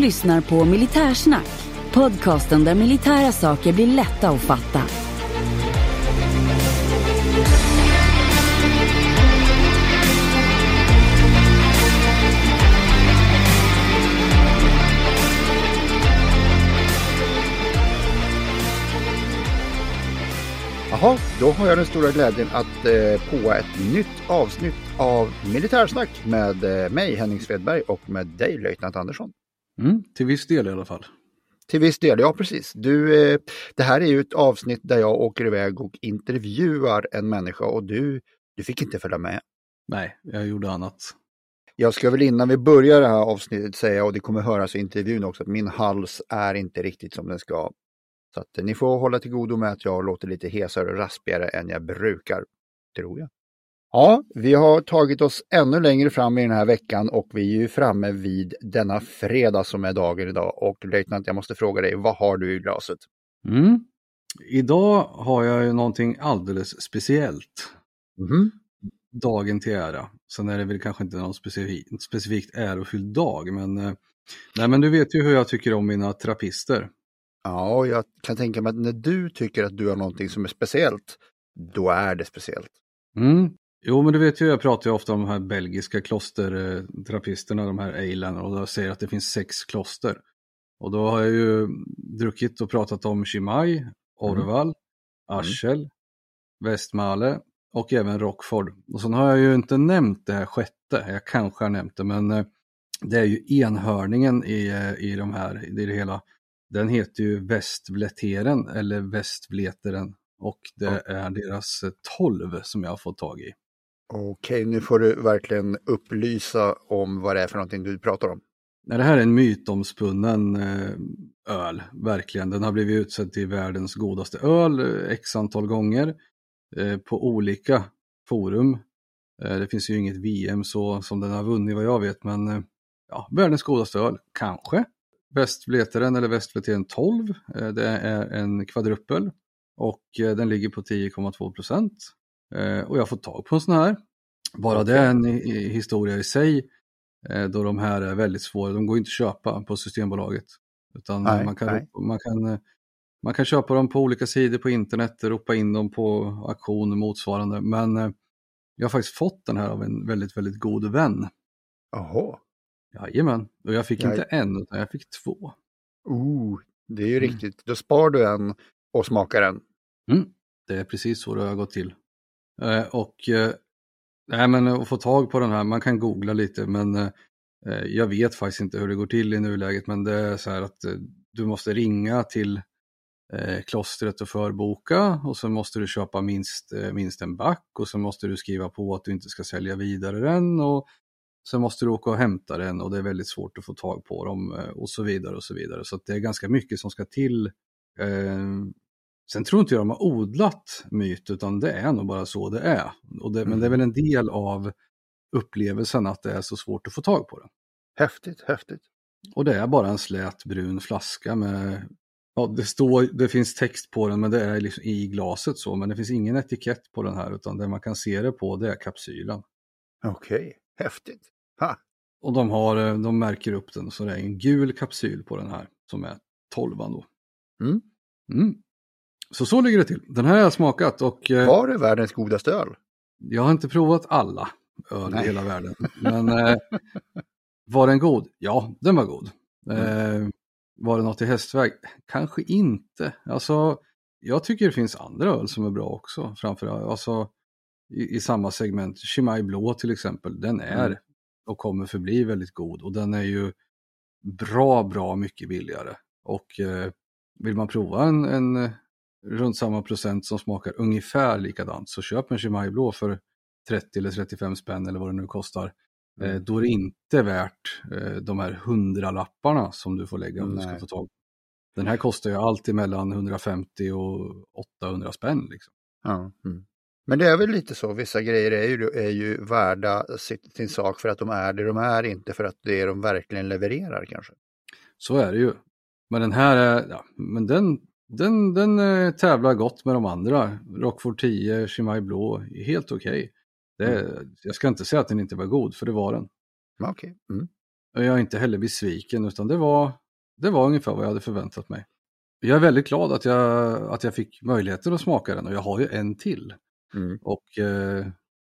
lyssnar på Militärsnack, podcasten där militära saker blir lätta att fatta. Jaha, då har jag den stora glädjen att eh, på ett nytt avsnitt av Militärsnack med eh, mig Henning Svedberg och med dig löjtnant Andersson. Mm, till viss del i alla fall. Till viss del, ja precis. Du, eh, det här är ju ett avsnitt där jag åker iväg och intervjuar en människa och du, du fick inte följa med. Nej, jag gjorde annat. Jag ska väl innan vi börjar det här avsnittet säga, och det kommer höras i intervjun också, att min hals är inte riktigt som den ska. Så att eh, ni får hålla till godo med att jag låter lite hesare och raspigare än jag brukar, tror jag. Ja, vi har tagit oss ännu längre fram i den här veckan och vi är ju framme vid denna fredag som är dagen idag. Och löjtnant, jag måste fråga dig, vad har du i glaset? Mm. Idag har jag ju någonting alldeles speciellt. Mhm. Dagen till ära. Sen är det väl kanske inte någon specifik, specifikt ärofylld dag, men, eh, nej, men du vet ju hur jag tycker om mina trappister. Ja, jag kan tänka mig att när du tycker att du har någonting som är speciellt, då är det speciellt. Mm. Jo, men du vet ju, jag pratar ju ofta om de här belgiska klostertrappisterna, de här Eilen, och jag säger att det finns sex kloster. Och då har jag ju druckit och pratat om Chimay, Orval, Aschel, Westmale och även Rockford. Och sen har jag ju inte nämnt det här sjätte, jag kanske har nämnt det, men eh, det är ju enhörningen i, eh, i de här, i det hela. Den heter ju Västvleteren eller Västvleteren och det är deras eh, 12 som jag har fått tag i. Okej, nu får du verkligen upplysa om vad det är för någonting du pratar om. Nej, det här är en mytomspunnen eh, öl, verkligen. Den har blivit utsedd till världens godaste öl eh, x antal gånger eh, på olika forum. Det finns ju inget VM så som den har vunnit vad jag vet, men ja, världens godaste öl, kanske. Västvleteren eller Västvleteren 12, det är en kvadruppel och den ligger på 10,2 procent. Eh, och jag har fått tag på en sån här. Bara det är en historia i sig eh, då de här är väldigt svåra. De går inte att köpa på Systembolaget. Utan Nej, man, kan, nej. man, kan, eh, man kan köpa dem på olika sidor på internet, ropa in dem på auktion och motsvarande. Men jag har faktiskt fått den här av en väldigt, väldigt god vän. Jaha. Jajamän, och jag fick Jag- inte en utan jag fick två. Oh, det är ju Mm. riktigt. Då spar du en och smakar en. Mm, det är precis så det har gått till. Eh, och eh, nej, men eh, att få tag på den här, man kan googla lite men eh, eh, jag vet faktiskt inte hur det går till i nuläget men det är så här att eh, du måste ringa till eh, klostret och förboka och så måste du köpa minst, eh, minst en back och så måste du skriva på att du inte ska sälja vidare den och så måste du åka och hämta den och det är väldigt svårt att få tag på dem eh, och så vidare och så vidare. Så att det är ganska mycket som ska till. Eh, Sen tror inte jag de har odlat myt, utan det är nog bara så det är. Det, Men det är väl en del av upplevelsen att det är så svårt att få tag på den. Häftigt, häftigt. Och det är bara en slät brun flaska med, ja det står, det finns text på den men det är liksom i glaset så, men det finns ingen etikett på den här utan det man kan se det på det är kapsylen. Okej, häftigt. Ha. Och de, har, eh, de märker upp den så det är en gul kapsyl på den här som är 12 då. Mm. Mm. Så så ligger det till. Den här har jag smakat och eh, Var det världens godaste öl? jag har inte provat alla öl Nej. i hela världen. Men eh, var den god? Ja, den var god. Eh, var det något i hästväg? Kanske inte. Alltså, jag tycker det finns andra öl som är bra också. Framförallt alltså, i, i samma segment. Chimay Blå till exempel, den är Mm. och kommer förbli väldigt god. Och den är ju bra, bra mycket billigare. Och eh, vill man prova en, en runt samma procent som smakar ungefär likadant så köp en Chimay Blå för 30 eller 35 spänn eller vad det nu kostar. Mm. Eh, då är det inte värt eh, de här 100 lapparna som du får lägga om du ska Nej. få tag. Den här kostar ju alltid mellan 150 och 800 spänn. Liksom. Ja. Mm. Men det är väl lite så, vissa grejer är ju, är ju värda sitt, sin sak för att de är det de är, inte för att det är de verkligen levererar kanske. Så är det ju. Men den här är, ja, men den, den, den eh, tävlar gott med de andra. Rockford 10, Chimay Blå, helt okej. Det- Jag ska inte säga att den inte var god, för det var den. Okej. Mm. Och Jag är inte heller besviken, utan det var, det var ungefär vad jag hade förväntat mig. Jag är väldigt glad att jag, att jag fick möjligheten att smaka den och jag har ju en till. Mm. Och eh,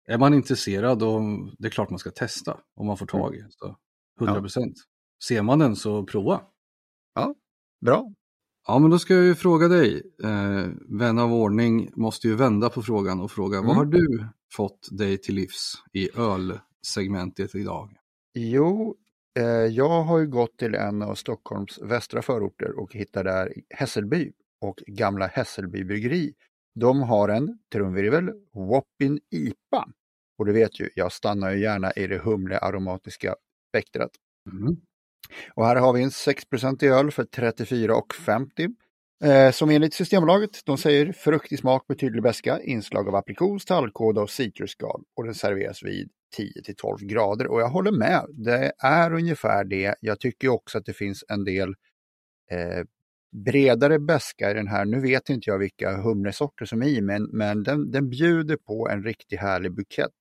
är man intresserad, och det är klart man ska testa om man får tag i. Så 100 procent. Ser man den så prova. Bra. Ja, men då ska jag ju fråga dig, eh, vän av ordning, måste ju vända på frågan och fråga, Mm. vad har du fått dig till livs i ölsegmentet idag? Jo, eh, jag har ju gått till en av Stockholms västra förorter och hittar där Hässelby och gamla Hässelby bryggeri. De har en trumvirvel, Wappin IPA. Och du vet ju, jag stannar ju gärna i det humle-aromatiska spektrat. Mm. Och här har vi en 6% öl för 34,50. Eh, som enligt Systembolaget, de säger fruktig smak med tydlig beska, inslag av aprikos, tallkåda och citrusskal. Och den serveras vid 10 till 12 grader. Och jag håller med, det är ungefär det. Jag tycker också att det finns en del eh, bredare beska i den här. Nu vet inte jag vilka humlesorter som är i, men, men den, den bjuder på en riktigt härlig bukett.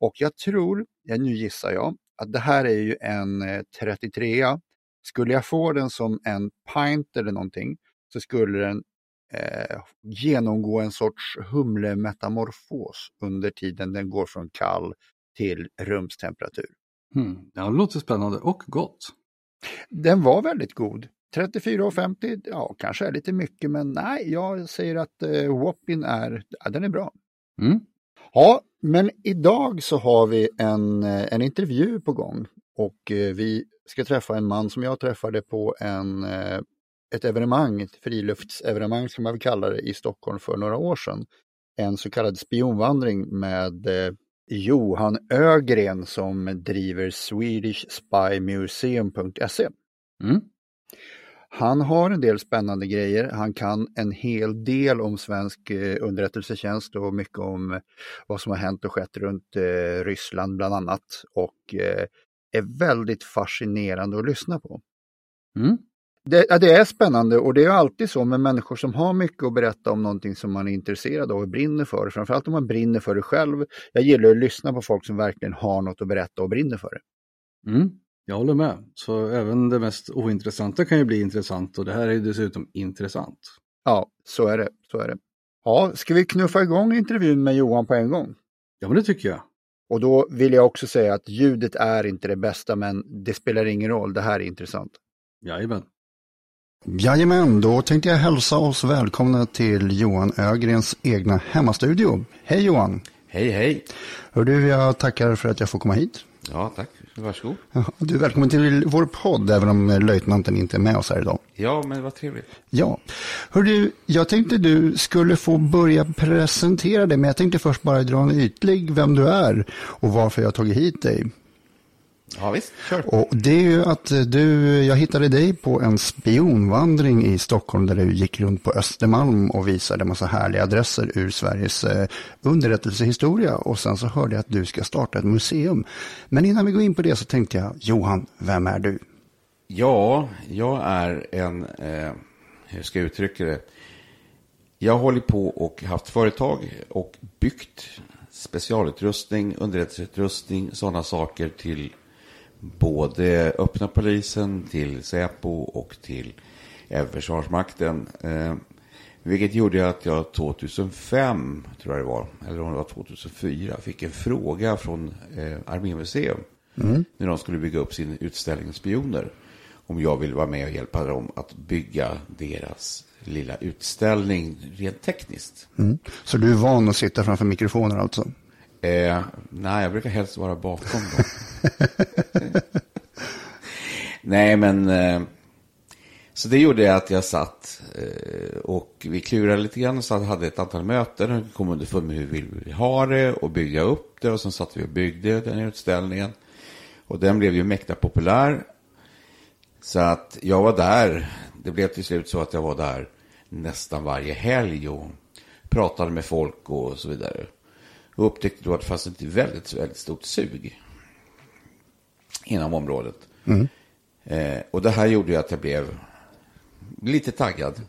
Och jag tror, ja, nu gissar jag, att det här är ju en eh, 33 Skulle jag få den som en pint eller någonting så skulle den eh, genomgå en sorts humlemetamorfos under tiden den går från kall till rumstemperatur. Mm. Det låter spännande och gott. Den var väldigt god. 34,50, ja kanske är lite mycket men nej, jag säger att eh, Wappin är, ja, den är bra. Mm. Ja, men idag så har vi en, eh, en intervju på gång och eh, vi ska träffa en man som jag träffade på en, eh, ett evenemang, ett friluftsevenemang som man vill kalla det, i Stockholm för några år sedan. En så kallad spionvandring med Johan Ögren som driver SwedishSpyMuseum.se. Mm. Han har en del spännande grejer. Han kan en hel del om svensk eh, underrättelsetjänst och mycket om eh, vad som har hänt och skett runt eh, Ryssland bland annat. Och är väldigt fascinerande att lyssna på. Mm. Det, ja, det är spännande och det är alltid så med människor som har mycket att berätta om någonting som man är intresserad av och brinner för. Framförallt om man brinner för det själv. Jag gillar att lyssna på folk som verkligen har något att berätta och brinner för det. Mm. Jag håller med. Så även det mest ointressanta kan ju bli intressant och det här är ju dessutom intressant. Ja, så är det. Så är det. Ja, ska vi knuffa igång intervjun med Johan på en gång? Ja, men det tycker jag. Och då vill jag också säga att ljudet är inte det bästa, men det spelar ingen roll. Det här är intressant. Jajamän. Jajamän, då tänkte jag hälsa oss välkomna till Johan Ögrens egna hemmastudio. Hej Johan! Hej, hej. Hör du, jag tackar för att jag får komma hit. Ja, tack. Varsågod. Ja, Du är välkommen till vår podd, även om löjtnanten inte är med oss här idag. Ja, men vad trevligt. Ja, hör du, jag tänkte du skulle få börja presentera dig, men jag tänkte först bara dra en ytlig vem du är och varför jag har tagit hit dig. Ja, visst. Kör. Och det är ju att du, jag hittade dig på en spionvandring i Stockholm där du gick runt på Östermalm och visade massa härliga adresser ur Sveriges eh, underrättelsehistoria och sen så hörde jag att du ska starta ett museum. Men innan vi går in på det så tänkte jag, Johan, vem är du? Ja, jag är en, eh, hur ska jag uttrycka det? Jag hållit på och haft företag och byggt specialutrustning, underrättelseutrustning, sådana saker till både öppna polisen, till Säpo och till även Försvarsmakten. Eh, vilket gjorde att jag 2005, tror jag det var, eller om det var 2004, fick en fråga från eh, Armémuseum. När de skulle bygga upp sin utställning Spioner. om jag vill vara med och hjälpa dem att bygga deras lilla utställning rent tekniskt. Mm. Så du är van att sitta framför mikrofoner alltså? Eh, nej, jag brukar helst vara bakom dem. nej, men eh, så det gjorde jag att jag satt eh, och vi klurade lite grann och så hade ett antal möten och kom underfund med hur vi vill ha det och bygga upp det och sen satt vi och byggde den utställningen. Och den blev ju mäkta populär. Så att jag var där. Det blev till slut så att jag var där nästan varje helg och pratade med folk och så vidare. Och upptäckte då att det fanns ett väldigt, väldigt stort sug inom området. Mm. Eh, och det här gjorde ju att jag blev lite taggad.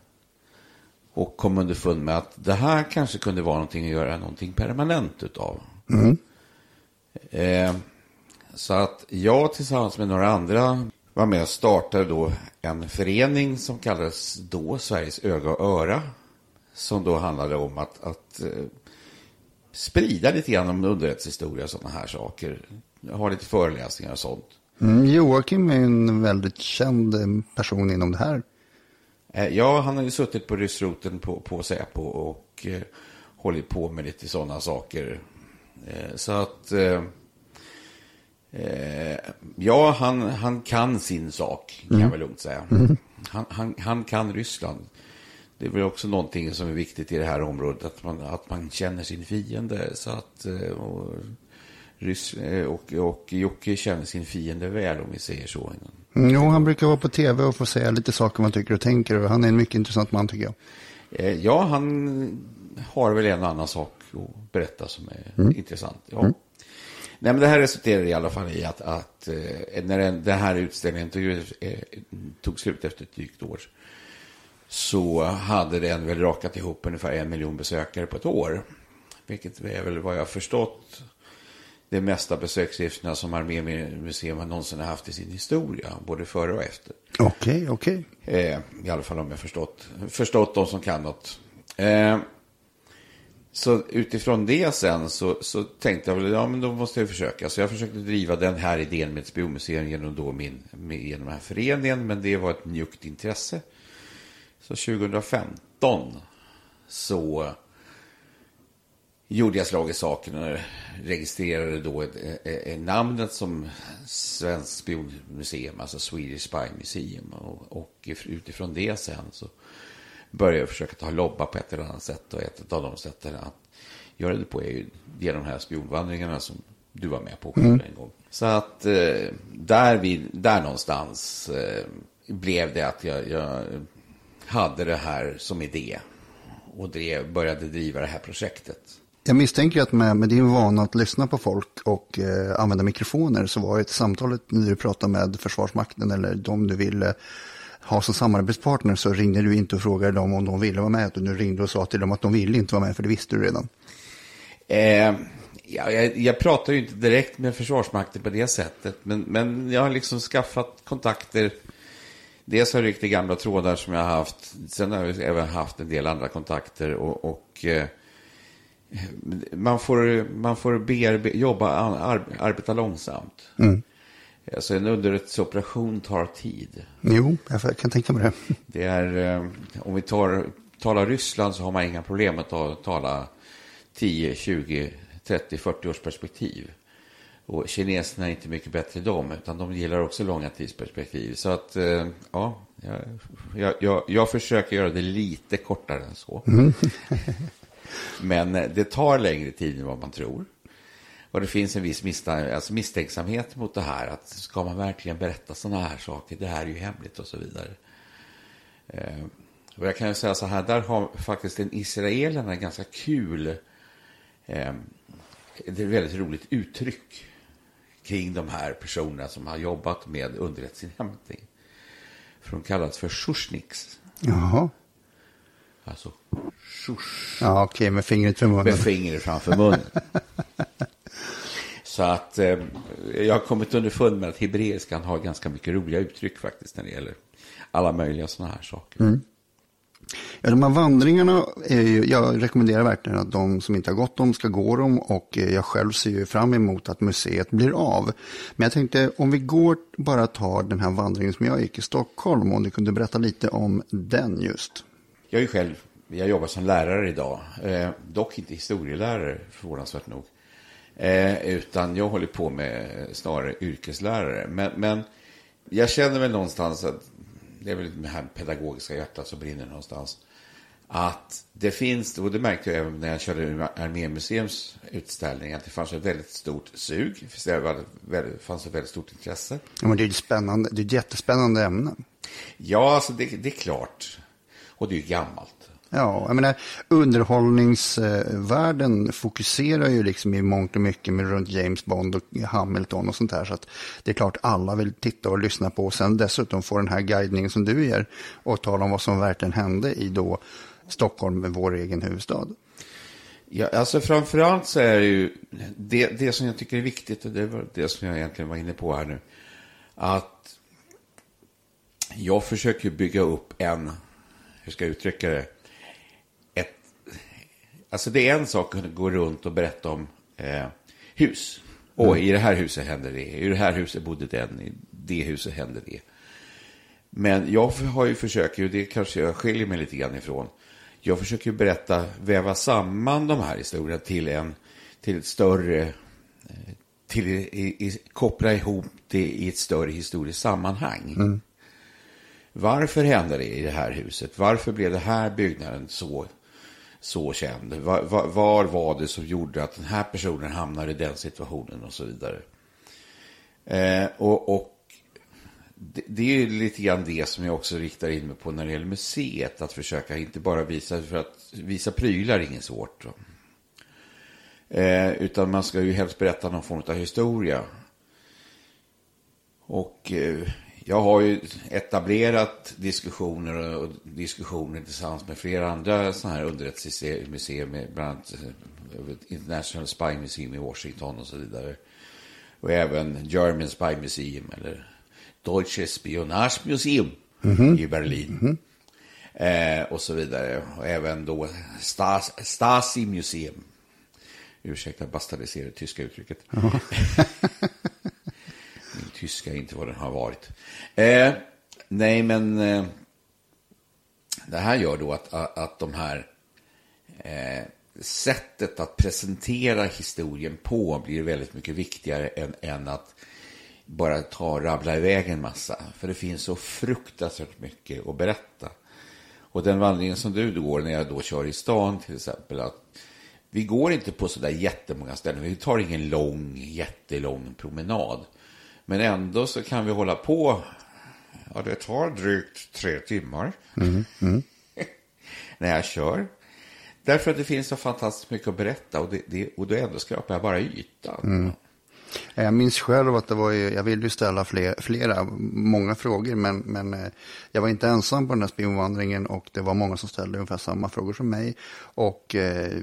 Och kom underfund med att det här kanske kunde vara någonting att göra någonting permanent utav. Mm. Eh, så att jag tillsammans med några andra var med och startade då en förening som kallades då Sveriges öga och öra. Som då handlade om att, att eh, sprida lite grann om underrättelsehistoria och sådana här saker. Ha lite föreläsningar och sånt. Mm, Joakim är en väldigt känd person inom det här. Eh, ja, han har ju suttit på ryssroten på, på Säpo och eh, hållit på med lite sådana saker. Eh, så att... Eh, eh, ja, han, han kan sin sak, kan mm. jag väl lugnt säga. Mm. Han, han, han kan Ryssland. Det är väl också någonting som är viktigt i det här området, att man, att man känner sin fiende. Så att... Eh, och, Rys och, och Jocke känner sin fiende väl, om vi säger så. Mm, jo, han brukar vara på tv och få säga lite saker man tycker och tänker. Och han är en mycket intressant man tycker jag. Eh, ja, han har väl en annan sak att berätta som är mm. intressant. Ja. Mm. Nej, men det här resulterar i alla fall i att, att eh, när den, den här utställningen tog, eh, tog slut efter ett drygt år så hade den väl rakat ihop ungefär en miljon besökare på ett år. Vilket är väl vad jag förstått det mesta besökssiffrorna som Armémuseum har någonsin haft i sin historia, både före och efter. Okej, okay, okej. Okay. Eh, I alla fall om jag förstått, förstått de som kan något. Eh, så utifrån det sen så, så tänkte jag väl, ja men då måste jag försöka. Så jag försökte driva den här idén med ett spionmuseum genom, då min, med, genom den här föreningen, men det var ett mjukt intresse. Så 2015 så gjorde jag slag i saken och registrerade då ett, ett, ett namnet som Svensk spionmuseum, alltså Swedish Spy Museum. Och, och utifrån det sen så började jag försöka ta lobba på ett eller annat sätt. Och ett av de sätten att göra det på är ju genom de här spionvandringarna som du var med på själv mm. en gång. Så att eh, där, vid, där någonstans eh, blev det att jag, jag hade det här som idé och drev, började driva det här projektet. Jag misstänker att med, med din vana att lyssna på folk och eh, använda mikrofoner så var ett samtalet när du pratade med Försvarsmakten eller de du ville ha som samarbetspartner så ringde du inte och frågade dem om de ville vara med. Utan du ringde och sa till dem att de ville inte vara med för det visste du redan. Eh, ja, jag, jag pratar ju inte direkt med Försvarsmakten på det sättet. Men, men jag har liksom skaffat kontakter. Dels har jag ryckt i gamla trådar som jag har haft. Sen har jag även haft en del andra kontakter. och, och eh, man får, man får bearbe, jobba, ar, arbeta långsamt. Mm. Alltså en underrättelseoperation tar tid. Jo, jag kan tänka mig det. Det är, eh, om vi tar, talar Ryssland så har man inga problem att ta, tala 10, 20, 30, 40 års perspektiv. Och kineserna är inte mycket bättre de, utan de gillar också långa tidsperspektiv. Så att, eh, ja, jag, jag, jag försöker göra det lite kortare än så. Mm. Men eh, det tar längre tid än vad man tror. Och det finns en viss alltså misstänksamhet mot det här. Att ska man verkligen berätta sådana här saker? Det här är ju hemligt och så vidare. Eh, och jag kan ju säga så här, där har faktiskt en israelerna en ganska kul, eh, det är ett väldigt roligt uttryck kring de här personerna som har jobbat med underrättelseinhämtning. För de kallas för shushniks. Jaha. Alltså, shush. Ja, okej, okay, med fingret för munnen. Med fingret framför munnen. Så att eh, jag har kommit underfund med att hebreiskan har ganska mycket roliga uttryck faktiskt när det gäller alla möjliga sådana här saker. Mm. Ja, de här vandringarna, är ju, jag rekommenderar verkligen att de som inte har gått dem ska gå dem och eh, jag själv ser ju fram emot att museet blir av. Men jag tänkte om vi går bara tar den här vandringen som jag gick i Stockholm, om du kunde berätta lite om den just. Jag är ju själv, jag jobbar som lärare idag, eh, dock inte historielärare förvånansvärt nog. Eh, utan jag håller på med snarare yrkeslärare. Men, men jag känner väl någonstans att det är väl det här pedagogiska hjärtat som brinner någonstans. Att det finns, och det märkte jag även när jag körde Armémuseums utställning, att det fanns ett väldigt stort sug. Det fanns ett väldigt stort intresse. Ja, men det är ett spännande, det är ett jättespännande ämne. Ja, alltså det, det är klart. Och det är ju gammalt. Ja, jag menar underhållningsvärlden fokuserar ju liksom i mångt och mycket med runt James Bond och Hamilton och sånt där. Så att det är klart alla vill titta och lyssna på och sen dessutom få den här guidningen som du ger och tala om vad som verkligen hände i då Stockholm, vår egen huvudstad. Ja, alltså framförallt så är det ju det, det som jag tycker är viktigt och det var det som jag egentligen var inne på här nu. Att jag försöker bygga upp en, hur ska jag uttrycka det, Alltså det är en sak att gå runt och berätta om eh, hus. Och mm. i det här huset hände det, i det här huset bodde den, i det huset hände det. Men jag har ju försökt, och det kanske jag skiljer mig lite grann ifrån. Jag försöker berätta, väva samman de här historierna till en, till ett större, eh, till i, i, koppla ihop det i ett större historiskt sammanhang. Mm. Varför hände det i det här huset? Varför blev det här byggnaden så så känd? Var, var, var, var det som gjorde att den här personen hamnade i den situationen och så vidare? Eh, och, och det, det, är lite grann det som jag också riktar in mig på när det gäller museet. Att försöka inte bara visa, för att visa prylar är inget svårt. Eh, utan man ska ju helst berätta någon form av historia. Och eh, jag har ju etablerat diskussioner och diskussioner tillsammans med flera andra sådana här underrättelsemuseer, bland annat eh, International Spy Museum i Washington och så vidare. Och även German Spy Museum eller Deutsche Spionage Museum mm -hmm. i Berlin. Mm -hmm. eh, och så vidare. Och även då Stas Stasi Museum. Ursäkta bastardiserade tyska uttrycket. Min tyska inte vad den har varit. Eh, nej, men eh, det här gör då att, att, att de här eh, sättet att presentera historien på blir väldigt mycket viktigare än, än att bara ta och rabbla iväg en massa. För det finns så fruktansvärt mycket att berätta. Och den vandringen som du går när jag då kör i stan till exempel. att Vi går inte på så där jättemånga ställen. Vi tar ingen lång, jättelång promenad. Men ändå så kan vi hålla på. Ja, det tar drygt tre timmar. Mm, mm. när jag kör. Därför att det finns så fantastiskt mycket att berätta och, det, det, och då ändå skrapar jag bara ytan. Mm. Eh, jag minns själv att det var, jag ville ju ställa fler, flera, många frågor, men, men eh, jag var inte ensam på den här spionvandringen och det var många som ställde ungefär samma frågor som mig. Och eh,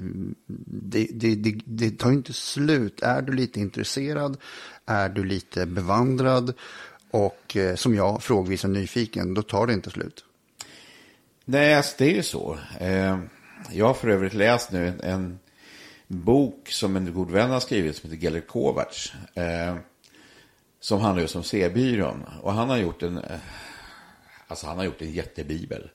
det, det, det, det tar ju inte slut. Är du lite intresserad, är du lite bevandrad och som jag, frågvis och nyfiken, då tar det inte slut. Nej, alltså det är ju så. Jag har för övrigt läst nu en, en bok som en god vän har skrivit som heter Gellert Kovacs. Eh, som handlar just om C-byrån. Och han har gjort en, eh, alltså han har gjort en jättebibel.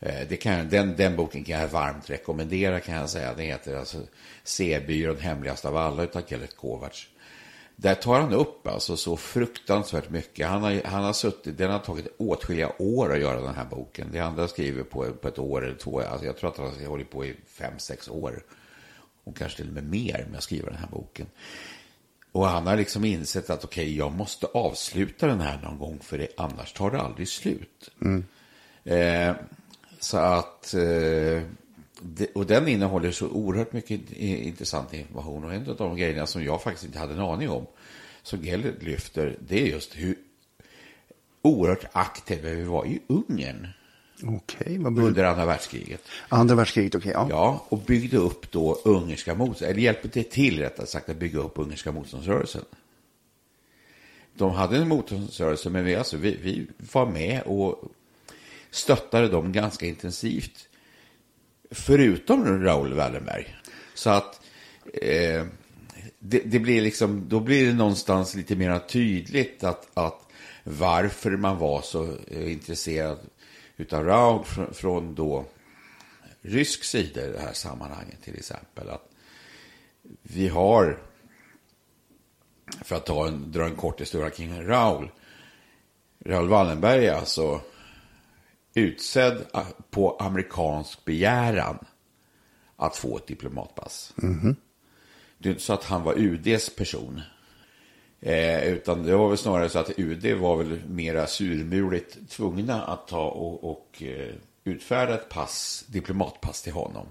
Eh, det kan, den, den boken kan jag varmt rekommendera kan jag säga. Den heter alltså C-byrån hemligast av alla utav Gellert Kovacs. Där tar han upp alltså så fruktansvärt mycket. Han har, han har suttit, den har tagit åtskilliga år att göra den här boken. Det andra skriver på, på ett år eller två. Alltså jag tror att han har hållit på i fem, sex år och kanske till och med mer med att skriva den här boken. Och han har liksom insett att okej, okay, jag måste avsluta den här någon gång för det, annars tar det aldrig slut. Mm. Eh, så att, eh, det, och den innehåller så oerhört mycket intressant information. Och en av de grejerna som jag faktiskt inte hade en aning om, som Gellert lyfter, det är just hur oerhört aktiva vi var i Ungern Okej, vad Under andra världskriget. Andra världskriget, okej. Okay, ja. ja, och byggde upp då ungerska motstånd, eller hjälpte det till rättare sagt att bygga upp ungerska motståndsrörelsen. De hade en motståndsrörelse, men vi, alltså, vi, vi var med och stöttade dem ganska intensivt förutom Raoul Wallenberg. Så att eh, det, det, blir liksom, då blir det någonstans lite mer tydligt att, att varför man var så eh, intresserad utav Raoul från, från då rysk sida i det här sammanhanget till exempel. Att vi har, för att ta en, dra en kort historia kring Raoul, Raoul Wallenberg är alltså utsedd på amerikansk begäran att få ett diplomatpass. Mm. Det är inte så att han var UDs person. Eh, utan det var väl snarare så att UD var väl mera surmuligt tvungna att ta och, och eh, utfärda ett pass, diplomatpass till honom.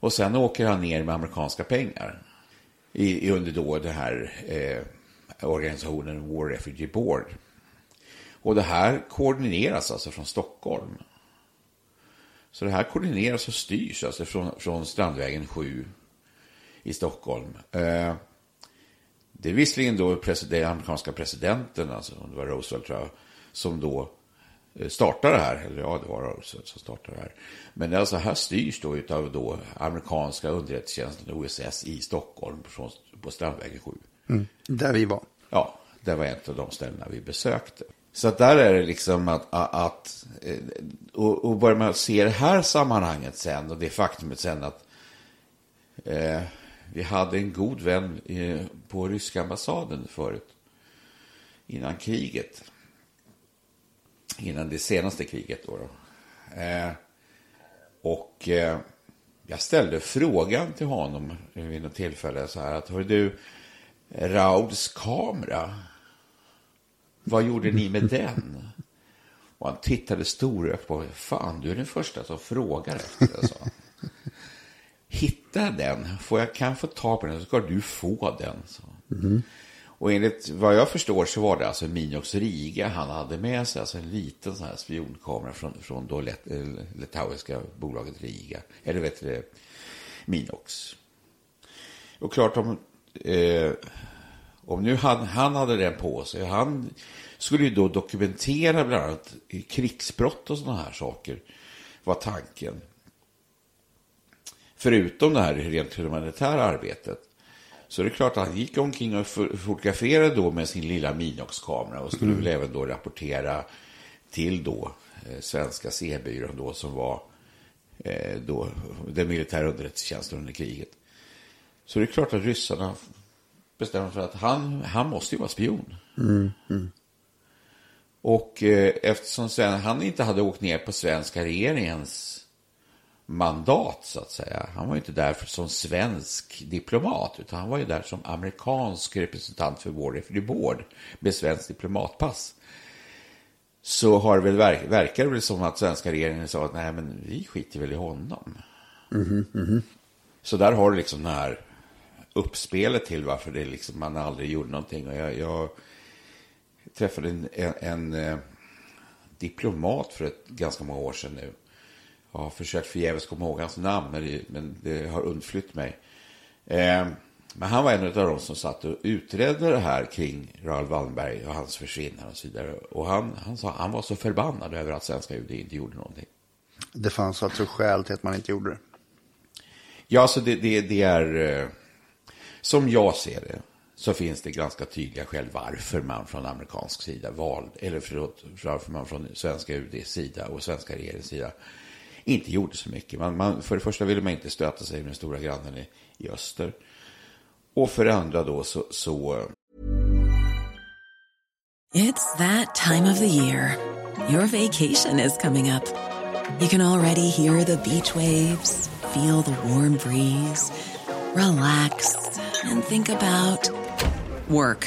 Och sen åker han ner med amerikanska pengar. I, under då den här eh, organisationen War Refugee Board. Och det här koordineras alltså från Stockholm. Så det här koordineras och styrs alltså från, från Strandvägen 7 i Stockholm. Eh, det är visserligen då den amerikanska presidenten, alltså det var Roosevelt tror jag, som då eh, startar det här. Eller ja, det var Roosevelt som startade det här. Men alltså här styrs då av då amerikanska underrättelsetjänsten OSS i Stockholm på Strandvägen 7. Mm, där vi var. Ja, det var ett av de ställena vi besökte. Så att där är det liksom att, att, att eh, och, och börjar man se det här sammanhanget sen och det faktumet sen att eh, vi hade en god vän eh, på ryska ambassaden förut. Innan kriget. Innan det senaste kriget då. då. Eh, och eh, jag ställde frågan till honom vid något tillfälle så här att, hör du, Rauds kamera, vad gjorde ni med den? Och han tittade storögt på mig. Fan, du är den första som frågar efter det, sa Hitta den, får jag, kan jag få tag på den så ska du få den. Så. Mm. Och enligt vad jag förstår så var det alltså Minox Riga han hade med sig, alltså en liten sån här spionkamera från, från då let, eh, litauiska bolaget Riga, eller vet du Minox. Och klart om, eh, om nu han, han hade den på sig, han skulle ju då dokumentera bland annat krigsbrott och sådana här saker, var tanken. Förutom det här rent humanitära arbetet. Så det är klart att han gick omkring och fotograferade då med sin lilla Minox-kamera och skulle mm. väl även då rapportera till då eh, svenska C-byrån då som var eh, då den militära underrättelsetjänsten under kriget. Så det är klart att ryssarna bestämmer för att han, han måste ju vara spion. Mm. Mm. Och eh, eftersom sen han inte hade åkt ner på svenska regeringens mandat så att säga. Han var inte där för, som svensk diplomat utan han var ju där som amerikansk representant för War Refugee Board med svensk diplomatpass. Så har det väl verk, verkar det väl som att svenska regeringen sa att nej men vi skiter väl i honom. Mm -hmm, mm -hmm. Så där har du liksom det här uppspelet till varför det liksom, man aldrig gjorde någonting. Och jag, jag träffade en, en, en eh, diplomat för ett ganska många år sedan nu jag har försökt förgäves komma ihåg hans namn, men det, har undflytt mig. Eh, men han var en av dem som satt och utredde det här kring Raoul Wallenberg och hans försvinnande och så vidare. Och han, han sa han var så förbannad över att svenska UD inte gjorde någonting. Det fanns alltså skäl till att man inte gjorde det? Ja, så det, det, det är... Eh, som jag ser det så finns det ganska tydliga skäl varför man från amerikansk sida valde, eller förlåt, varför man från svenska UDs sida och svenska regeringens sida inte gjorde så mycket. Man, man, för det första ville man inte stöta sig med den stora grannen i, i öster. Och för det andra då så, så... It's that time of the year. Your vacation is coming up. You can already hear the beach waves, feel the warm breeze, relax and think about work.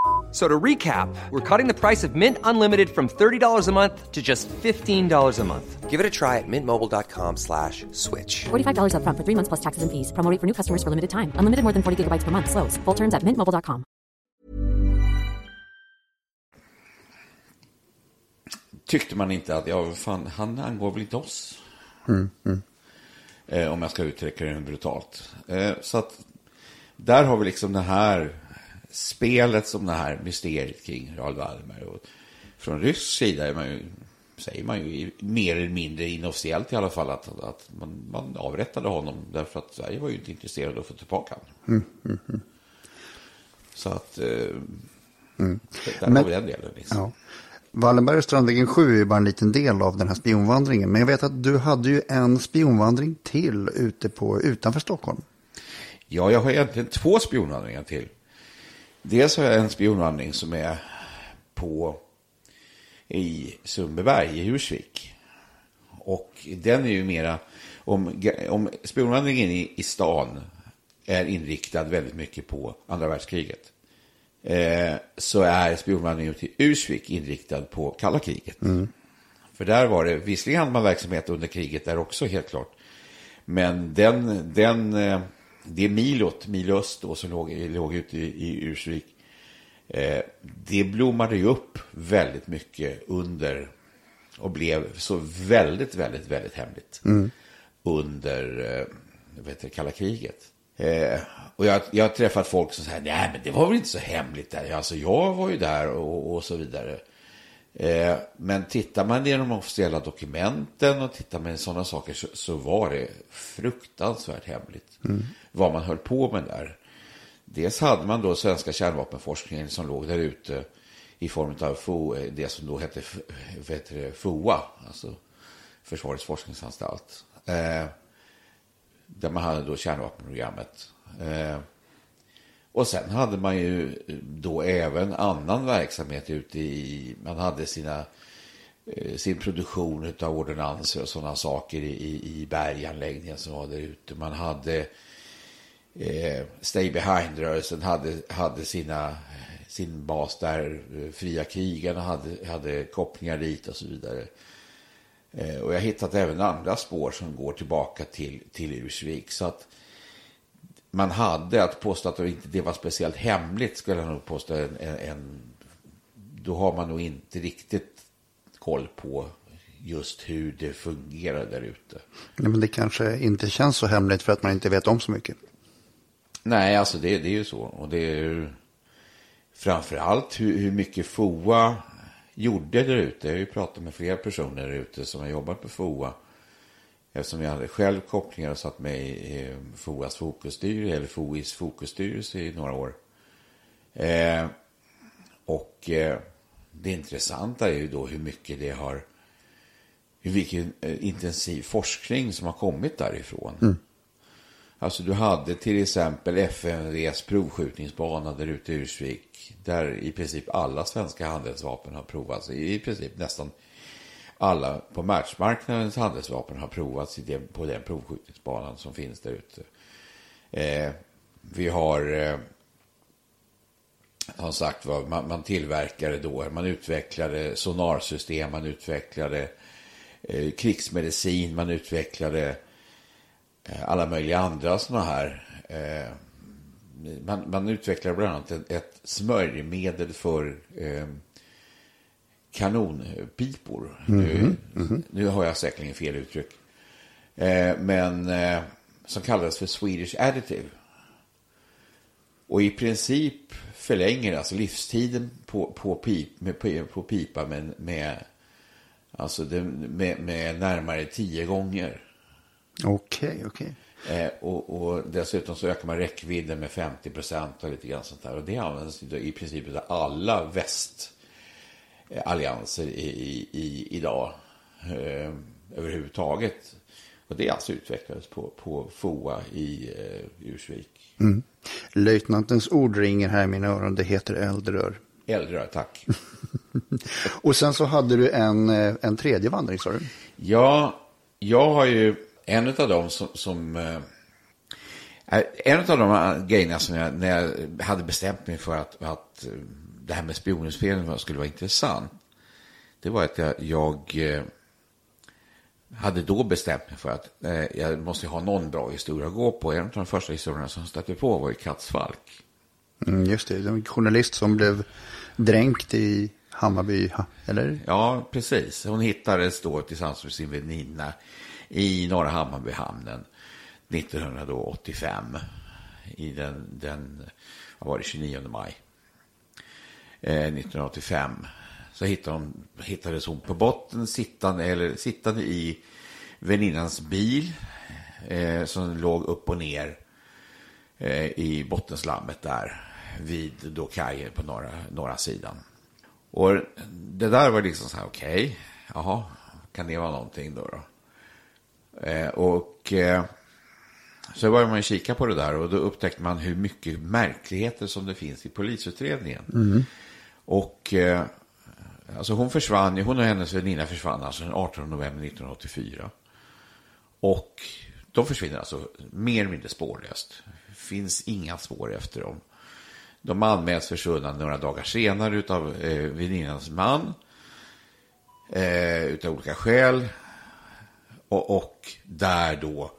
So to recap, we're cutting the price of Mint Unlimited from $30 a month to just $15 a month. Give it a try at mintmobile.com slash switch. $45 upfront for three months plus taxes and fees. Promo for new customers for limited time. Unlimited more than 40 gigabytes per month. Slows. Full terms at mintmobile.com. Tyckte man inte att, ja, fan, han angår väl inte oss? Eh, om jag ska uttrycka det brutalt. Eh, så att där har vi liksom det här spelet som det här mysteriet kring Raoul Wallenberg. Och från rysk sida är man ju, säger man ju mer eller mindre inofficiellt i alla fall att, att man, man avrättade honom därför att Sverige var ju inte intresserade av att få tillbaka honom. Så att, eh, där Men- har vi den delen. Liksom. Ja. Wallenberg och Strandvägen 7 är ju bara en liten del av den här spionvandringen. Men jag vet att du hade ju en spionvandring till ute på, utanför Stockholm. Ja, jag har egentligen två spionvandringar till. Dels har jag en spionvandring som är på i Sundbyberg i Djursvik. Och den är ju mera, om, om spionvandringen i, i stan är inriktad väldigt mycket på andra världskriget. Eh, så är spionvandringen till Ursvik inriktad på kalla kriget. För där var det, visserligen hade man verksamhet under kriget där också helt klart. Men den, den, eh, det milot, mil öst då, som låg, låg ute i, i Ursvik, eh, det blommade ju upp väldigt mycket under och blev så väldigt, väldigt, väldigt hemligt under eh, heter det, kalla kriget. Eh, och jag, jag har träffat folk som säger, nej men det var väl inte så hemligt där. Alltså jag var ju där och, och så vidare. Eh, men tittar man i de officiella dokumenten och tittar man i sådana saker så, så var det fruktansvärt hemligt. Vad man höll på med där. Dels hade man då svenska kärnvapenforskningen som låg där ute i form av FO, det som då hette, FOA, alltså Försvarets forskningsanstalt. Eh, där man hade då kärnvapenprogrammet. Eh, och sen hade man ju eh, då även annan verksamhet ute i, man hade sina, eh, sin produktion av ordonnanser och sådana saker i, i, berganläggningen som var där ute. Man hade eh, Stay Behind-rörelsen hade, hade sina, sin bas där, eh, Fria krigarna hade, hade kopplingar dit och så vidare. Eh, och jag har hittat även andra spår som går tillbaka till, till Ursvik. Så att man hade att påstå att det inte det var speciellt hemligt skulle jag nog påstå en, en, en då har man nog inte riktigt koll på just hur det fungerar där ute. Ja, men det kanske inte känns så hemligt för att man inte vet om så mycket. Nej, alltså det, det är ju så. Och det är ju framför allt hur, hur mycket FOA gjorde där ute. Jag har ju pratat med flera personer där ute som har jobbat på FOA. Eftersom jag hade själv kopplingar och satt med i FOAs fokusstyrelse, eller FOIs fokusstyrelse i några år. Eh, och eh, det intressanta är ju då hur mycket det har, hur vilken eh, intensiv forskning som har kommit därifrån. Alltså du hade till exempel FMVs provskjutningsbana där ute i Ursvik. Där i princip alla svenska handelsvapen har provats. I princip nästan alla på matchmarknadens handelsvapen har provats på den provskjutningsbanan som finns där ute. Eh, vi har eh, som sagt var, man, man tillverkade då, man utvecklade sonarsystem, man utvecklade eh, krigsmedicin, man utvecklade eh, alla möjliga andra sådana här. Eh, man, man utvecklade bland annat ett, ett smörjmedel för eh, kanonpipor. Nu, nu har jag säkerligen fel uttryck. Eh, men eh, som kallades för Swedish Additive. Och i princip förlänger alltså livstiden på, på, pip, med, på, pipa med, med, alltså det, med, med närmare tio gånger. Okej, okej. Eh, och, och dessutom så ökar man räckvidden med 50 procent och lite grann sånt där. Och det används i princip av alla västallianser i, i, i, idag eh, överhuvudtaget. Och det alltså utvecklades på, på FOA i eh, Ursvik. Löjtnantens ord ringer här i mina öron. Det heter eldrör. Äldre, tack. Och sen så hade du en, eh, en tredje vandring, sa du? Ja, jag har ju en av dem som... som eh, en av de grejerna som jag, när jag hade bestämt mig för att, att eh, det här med spioninspelning skulle vara intressant, det var att jag, jag eh, hade då bestämt mig för att eh, jag måste ha någon bra historia att gå på. En av de första historierna som stötte på var ju Katzfalk. Mm, just det, en journalist som blev dränkt i Hammarby, eller? Ja, precis. Hon hittades då tillsammans med sin väninna i norra Hammarbyhamnen 1985. I den, den vad var det, 29 maj eh, 1985. Så hittade hon, hittades hon på botten sittande, eller sittande i väninnans bil eh, som låg upp och ner eh, i bottenslammet där vid då kajen på norra, norra sidan. Och det där var liksom så här, okej, okay, jaha, kan det vara någonting då? då? Eh, och eh, så började man kika på det där och då upptäckte man hur mycket märkligheter som det finns i polisutredningen. Mm. Och eh, alltså hon försvann, hon och hennes väninna försvann alltså den 18 november 1984. Och de försvinner alltså mer eller mindre spårlöst. Det finns inga spår efter dem. De anmäls försvunna några dagar senare av eh, väninnans man. Eh, utav olika skäl. Och, och, där då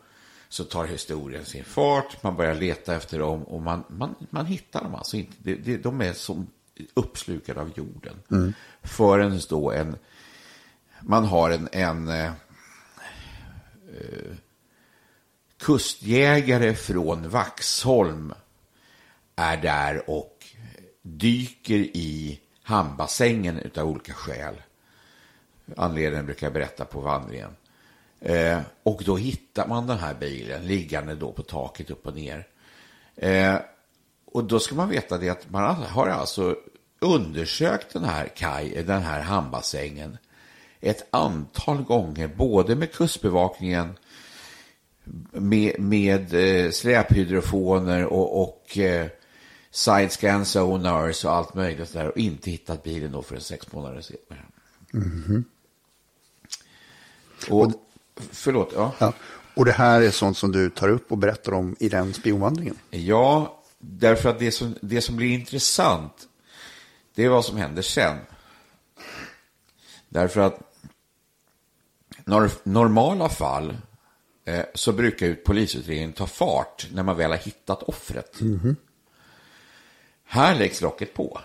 så tar historien sin fart. Man börjar leta efter dem och man, man, man hittar dem alltså inte. De, de, de är som uppslukad av jorden. Mm. Förrän då en, man har en, en eh, eh, kustjägare från Vaxholm är där och dyker i hamnbassängen av olika skäl. Anledningen brukar jag berätta på vandringen. Eh, och då hittar man den här bilen liggande då på taket upp och ner. Eh, och då ska man veta det att man har alltså undersökt den här kaj, den här hamnbassängen ett antal gånger, både med kustbevakningen, med, med eh, släphydrofoner och, och eh, sidescan sonars och allt möjligt där och inte hittat bilen då för sex månader senare. Mm. Och, förlåt, ja. ja. Och det här är sånt som du tar upp och berättar om i den spionvandringen? Ja, därför att det som, det som blir intressant, det är vad som händer sen. Därför att nor normala fall eh, så brukar ju polisutredningen ta fart när man väl har hittat offret. Mm. Här läggs locket på.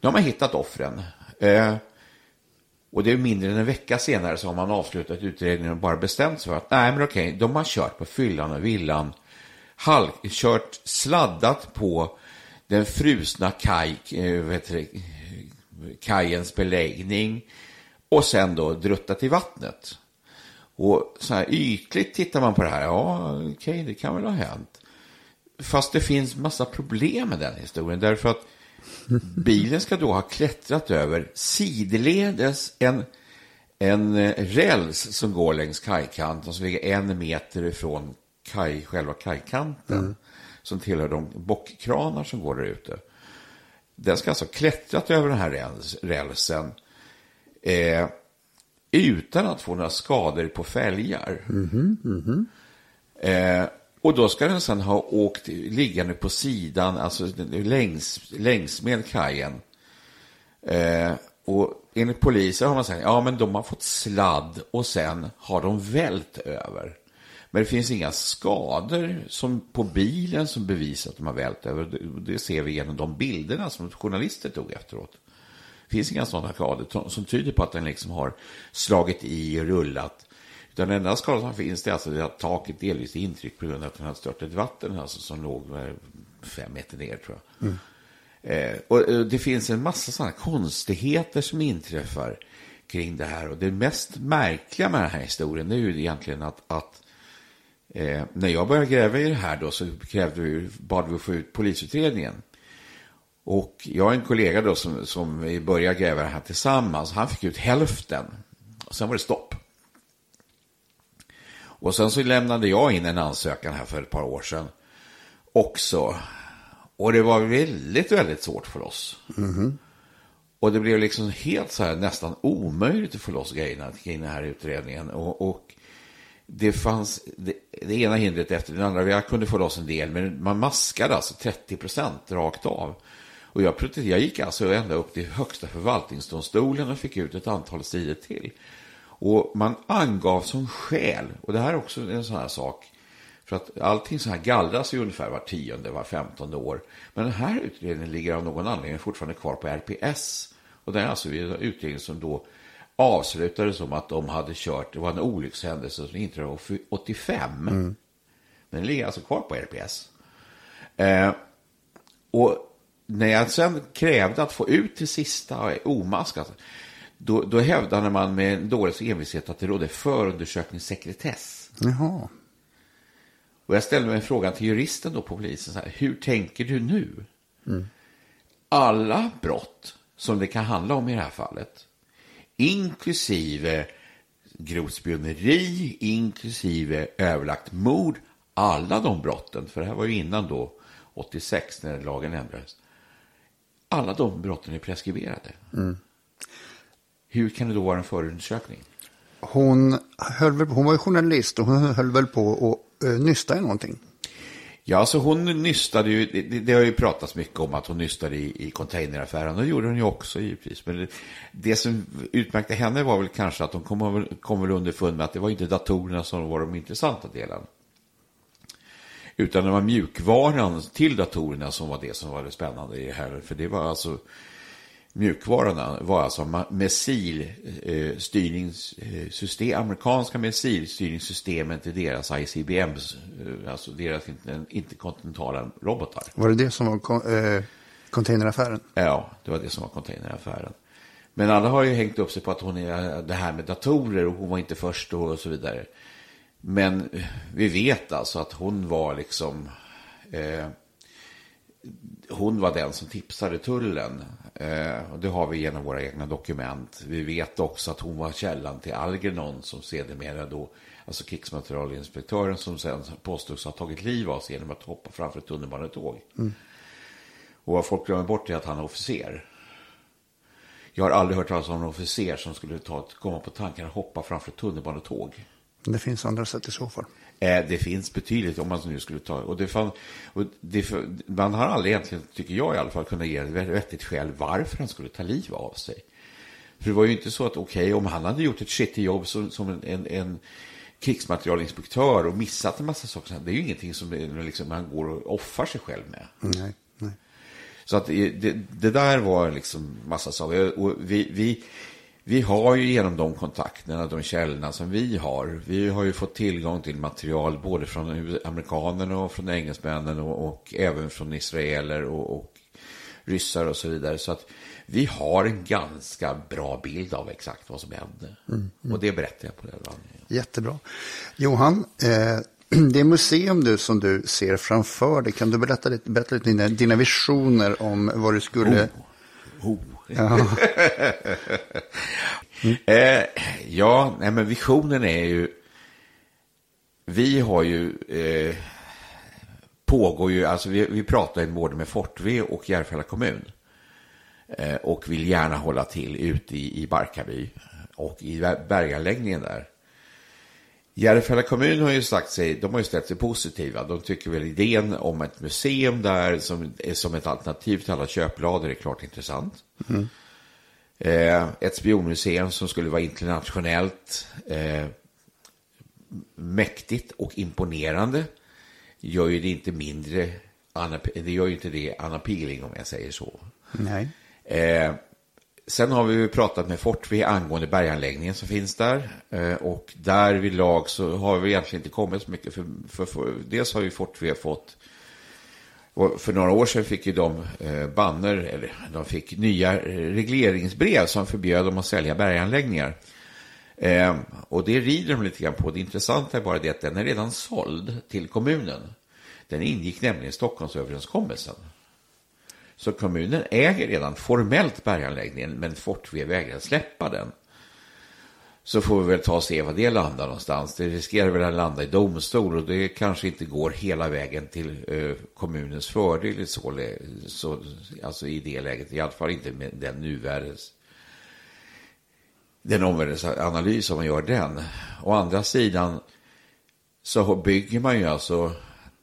Nu har man hittat offren. Eh, och det är mindre än en vecka senare så har man avslutat utredningen och bara bestämt sig för att nej men okej, de har kört på fyllan och villan, halk, kört sladdat på den frusna kaj, eh, vet du, kajens beläggning och sen då druttat i vattnet. Och så här ytligt tittar man på det här, ja okej okay, det kan väl ha hänt. Fast det finns massa problem med den historien därför att bilen ska då ha klättrat över sidledes en, en räls som går längs kajkanten som ligger en meter ifrån kaj, själva kajkanten. Mm. Som tillhör de bockkranar som går där ute. Den ska alltså ha klättrat över den här räls, rälsen eh, utan att få några skador på fälgar. Mm -hmm. Eh, och då ska den sedan ha åkt liggande på sidan, alltså längs, längs med kajen. Eh, och enligt polisen har man sagt, ja men de har fått sladd och sen har de vält över. Men det finns inga skador som på bilen som bevisar att de har vält över. Det ser vi genom de bilderna som journalister tog efteråt. Det finns inga sådana skador som tyder på att den liksom har slagit i och rullat den enda skada som finns är alltså att taket delvis är intryckt på grund av att den har störtat i vatten alltså, som låg fem meter ner tror jag. Mm. Eh, och eh, det finns en massa sådana konstigheter som inträffar kring det här. Och det mest märkliga med den här historien är ju egentligen att, att eh, när jag började gräva i det här då så krävde vi, bad vi att få ut polisutredningen. Och jag har en kollega då som, som vi började gräva det här tillsammans. Han fick ut hälften. Och sen var det stopp. Och sen så lämnade jag in en ansökan här för ett par år sedan också. Och det var väldigt, väldigt svårt för oss. Mm. Och det blev liksom helt så här nästan omöjligt att få loss grejerna kring den här utredningen. Och, och det fanns det, det, ena hindret efter det andra. Jag kunde få loss en del, men man maskade alltså 30 procent rakt av. Och jag, jag gick alltså ända upp till högsta förvaltningsdomstolen och fick ut ett antal sidor till. Och man angav som skäl, och det här är också en sån här sak, för att allting så här gallras ju ungefär var tionde, var femtonde år. Men den här utredningen ligger av någon anledning fortfarande kvar på RPS. Och det är alltså en utredning som då avslutades som att de hade kört, det var en olyckshändelse som inträffade 85. Mm. Men den ligger alltså kvar på RPS. Eh, och när jag sen krävde att få ut det sista omaskat, då, då hävdade man med dålig envishet att det rådde förundersökningssekretess. Jaha. Och jag ställde mig frågan till juristen då på polisen, så här, hur tänker du nu? Mm. Alla brott som det kan handla om i det här fallet, inklusive grovt spioneri, inklusive överlagt mord, alla de brotten, för det här var ju innan då 86 när lagen ändrades, alla de brotten är preskriberade. Mm. Hur kan det då vara en förundersökning? Hon, höll väl, hon var ju journalist och hon höll väl på att uh, nysta i någonting. Ja, alltså hon nystade ju, det, det, har ju pratats mycket om att hon nystade i, i containeraffären. Det gjorde hon ju också givetvis. Men det, det som utmärkte henne var väl kanske att hon kom, kom väl underfund med att det var inte datorerna som var de intressanta delarna. Utan det var mjukvaran till datorerna som var det som var det spännande i det här. För det var alltså mjukvarorna var alltså missilstyrningssystem, eh, amerikanska missilstyrningssystemen till deras ICBM, eh, alltså deras interkontinentala robotar. Var det det som var eh, containeraffären? Ja, det var det som var containeraffären. Men alla har ju hängt upp sig på att hon är det här med datorer och hon var inte först och så vidare. Men vi vet alltså att hon var liksom eh, hon var den som tipsade tullen. Eh, och det har vi genom våra egna dokument. Vi vet också att hon var källan till Algernon som sedermera då, alltså krigsmaterielinspektören som sen påstods ha tagit liv av sig genom att hoppa framför ett tunnelbanetåg. Mm. Och vad folk glömmer bort är att han är officer. Jag har aldrig hört talas om en officer som skulle ta, komma på tanken att hoppa framför ett tunnelbanetåg. Det finns andra sätt i så fall. Eh, det finns betydligt om man nu skulle ta. Och det, fann, och det man har aldrig egentligen, tycker jag i alla fall, kunnat ge ett vettigt skäl varför han skulle ta liv av sig. För det var ju inte så att, okej, okay, om han hade gjort ett shitty jobb som, som en, en, en krigsmaterielinspektör och missat en massa saker, det är ju ingenting som liksom, man går och offar sig själv med. Nej, nej. Så att det, det där var liksom massa saker. Och vi, vi, vi har ju genom de kontakterna, de källorna som vi har, vi har ju fått tillgång till material både från amerikanerna och från engelsmännen och, och även från israeler och, och, ryssar och så vidare. Så att vi har en ganska bra bild av exakt vad som hände. Mm, mm. Och det berättar jag på det. Jättebra. Johan, eh, det museum du som du ser framför dig, kan du berätta lite, berätta lite dina, dina visioner om vad du skulle... Oh. Oh. Ja, mm. eh, ja nej, men visionen är ju... Vi har ju... Eh, pågår ju, alltså vi, vi pratar både med Fortve och Järfälla kommun. Eh, och vill gärna hålla till ute i, i Barkarby och i berganläggningen där. Järfälla kommun har ju sagt sig, de har ju ställt sig positiva. De tycker väl idén om ett museum där som, som ett alternativ till alla köplader är klart intressant. Mm. Eh, ett spionmuseum som skulle vara internationellt eh, mäktigt och imponerande gör ju det inte mindre, det gör ju inte det unappealing om jag säger så. Nej. Eh, sen har vi pratat med Fortvi angående berganläggningen som finns där. Eh, och där vid lag så har vi egentligen inte kommit så mycket. För, för, för dels har ju Fortvi fått och för några år sedan fick ju de eh, banner, eller de fick nya eh, regleringsbrev som förbjöd dem att sälja berganläggningar. Och det rider de lite grann på. Det intressanta är bara det att den är redan såld till kommunen. Den ingick nämligen i Stockholmsöverenskommelsen. Så kommunen äger redan formellt berganläggningen, men Fortve vägrar släppa den. Så får vi väl ta och se vad det landar någonstans. Det riskerar väl att landa i domstol och det kanske inte går hela vägen till eh, kommunens fördel så, så, alltså i det läget. I alla fall inte med den nuvärdes den omvärldsanalys om man gör den. Å andra sidan så bygger man ju alltså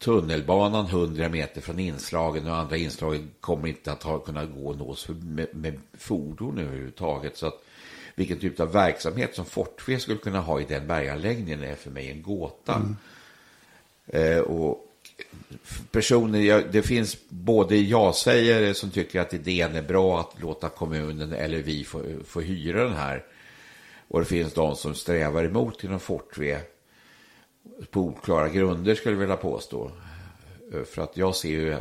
tunnelbanan 100 meter från inslagen och andra inslagen kommer inte att ha, kunna gå och nås med, med fordon överhuvudtaget. Så att vilken typ av verksamhet som Fortve skulle kunna ha i den berganläggningen är för mig en gåta. Mm. Eh, och personer, det finns både ja-sägare som tycker att idén är bra att låta kommunen eller vi få, få hyra den här. Och det finns de som strävar emot inom Fortve på oklara grunder skulle jag vilja påstå. För att jag ser ju,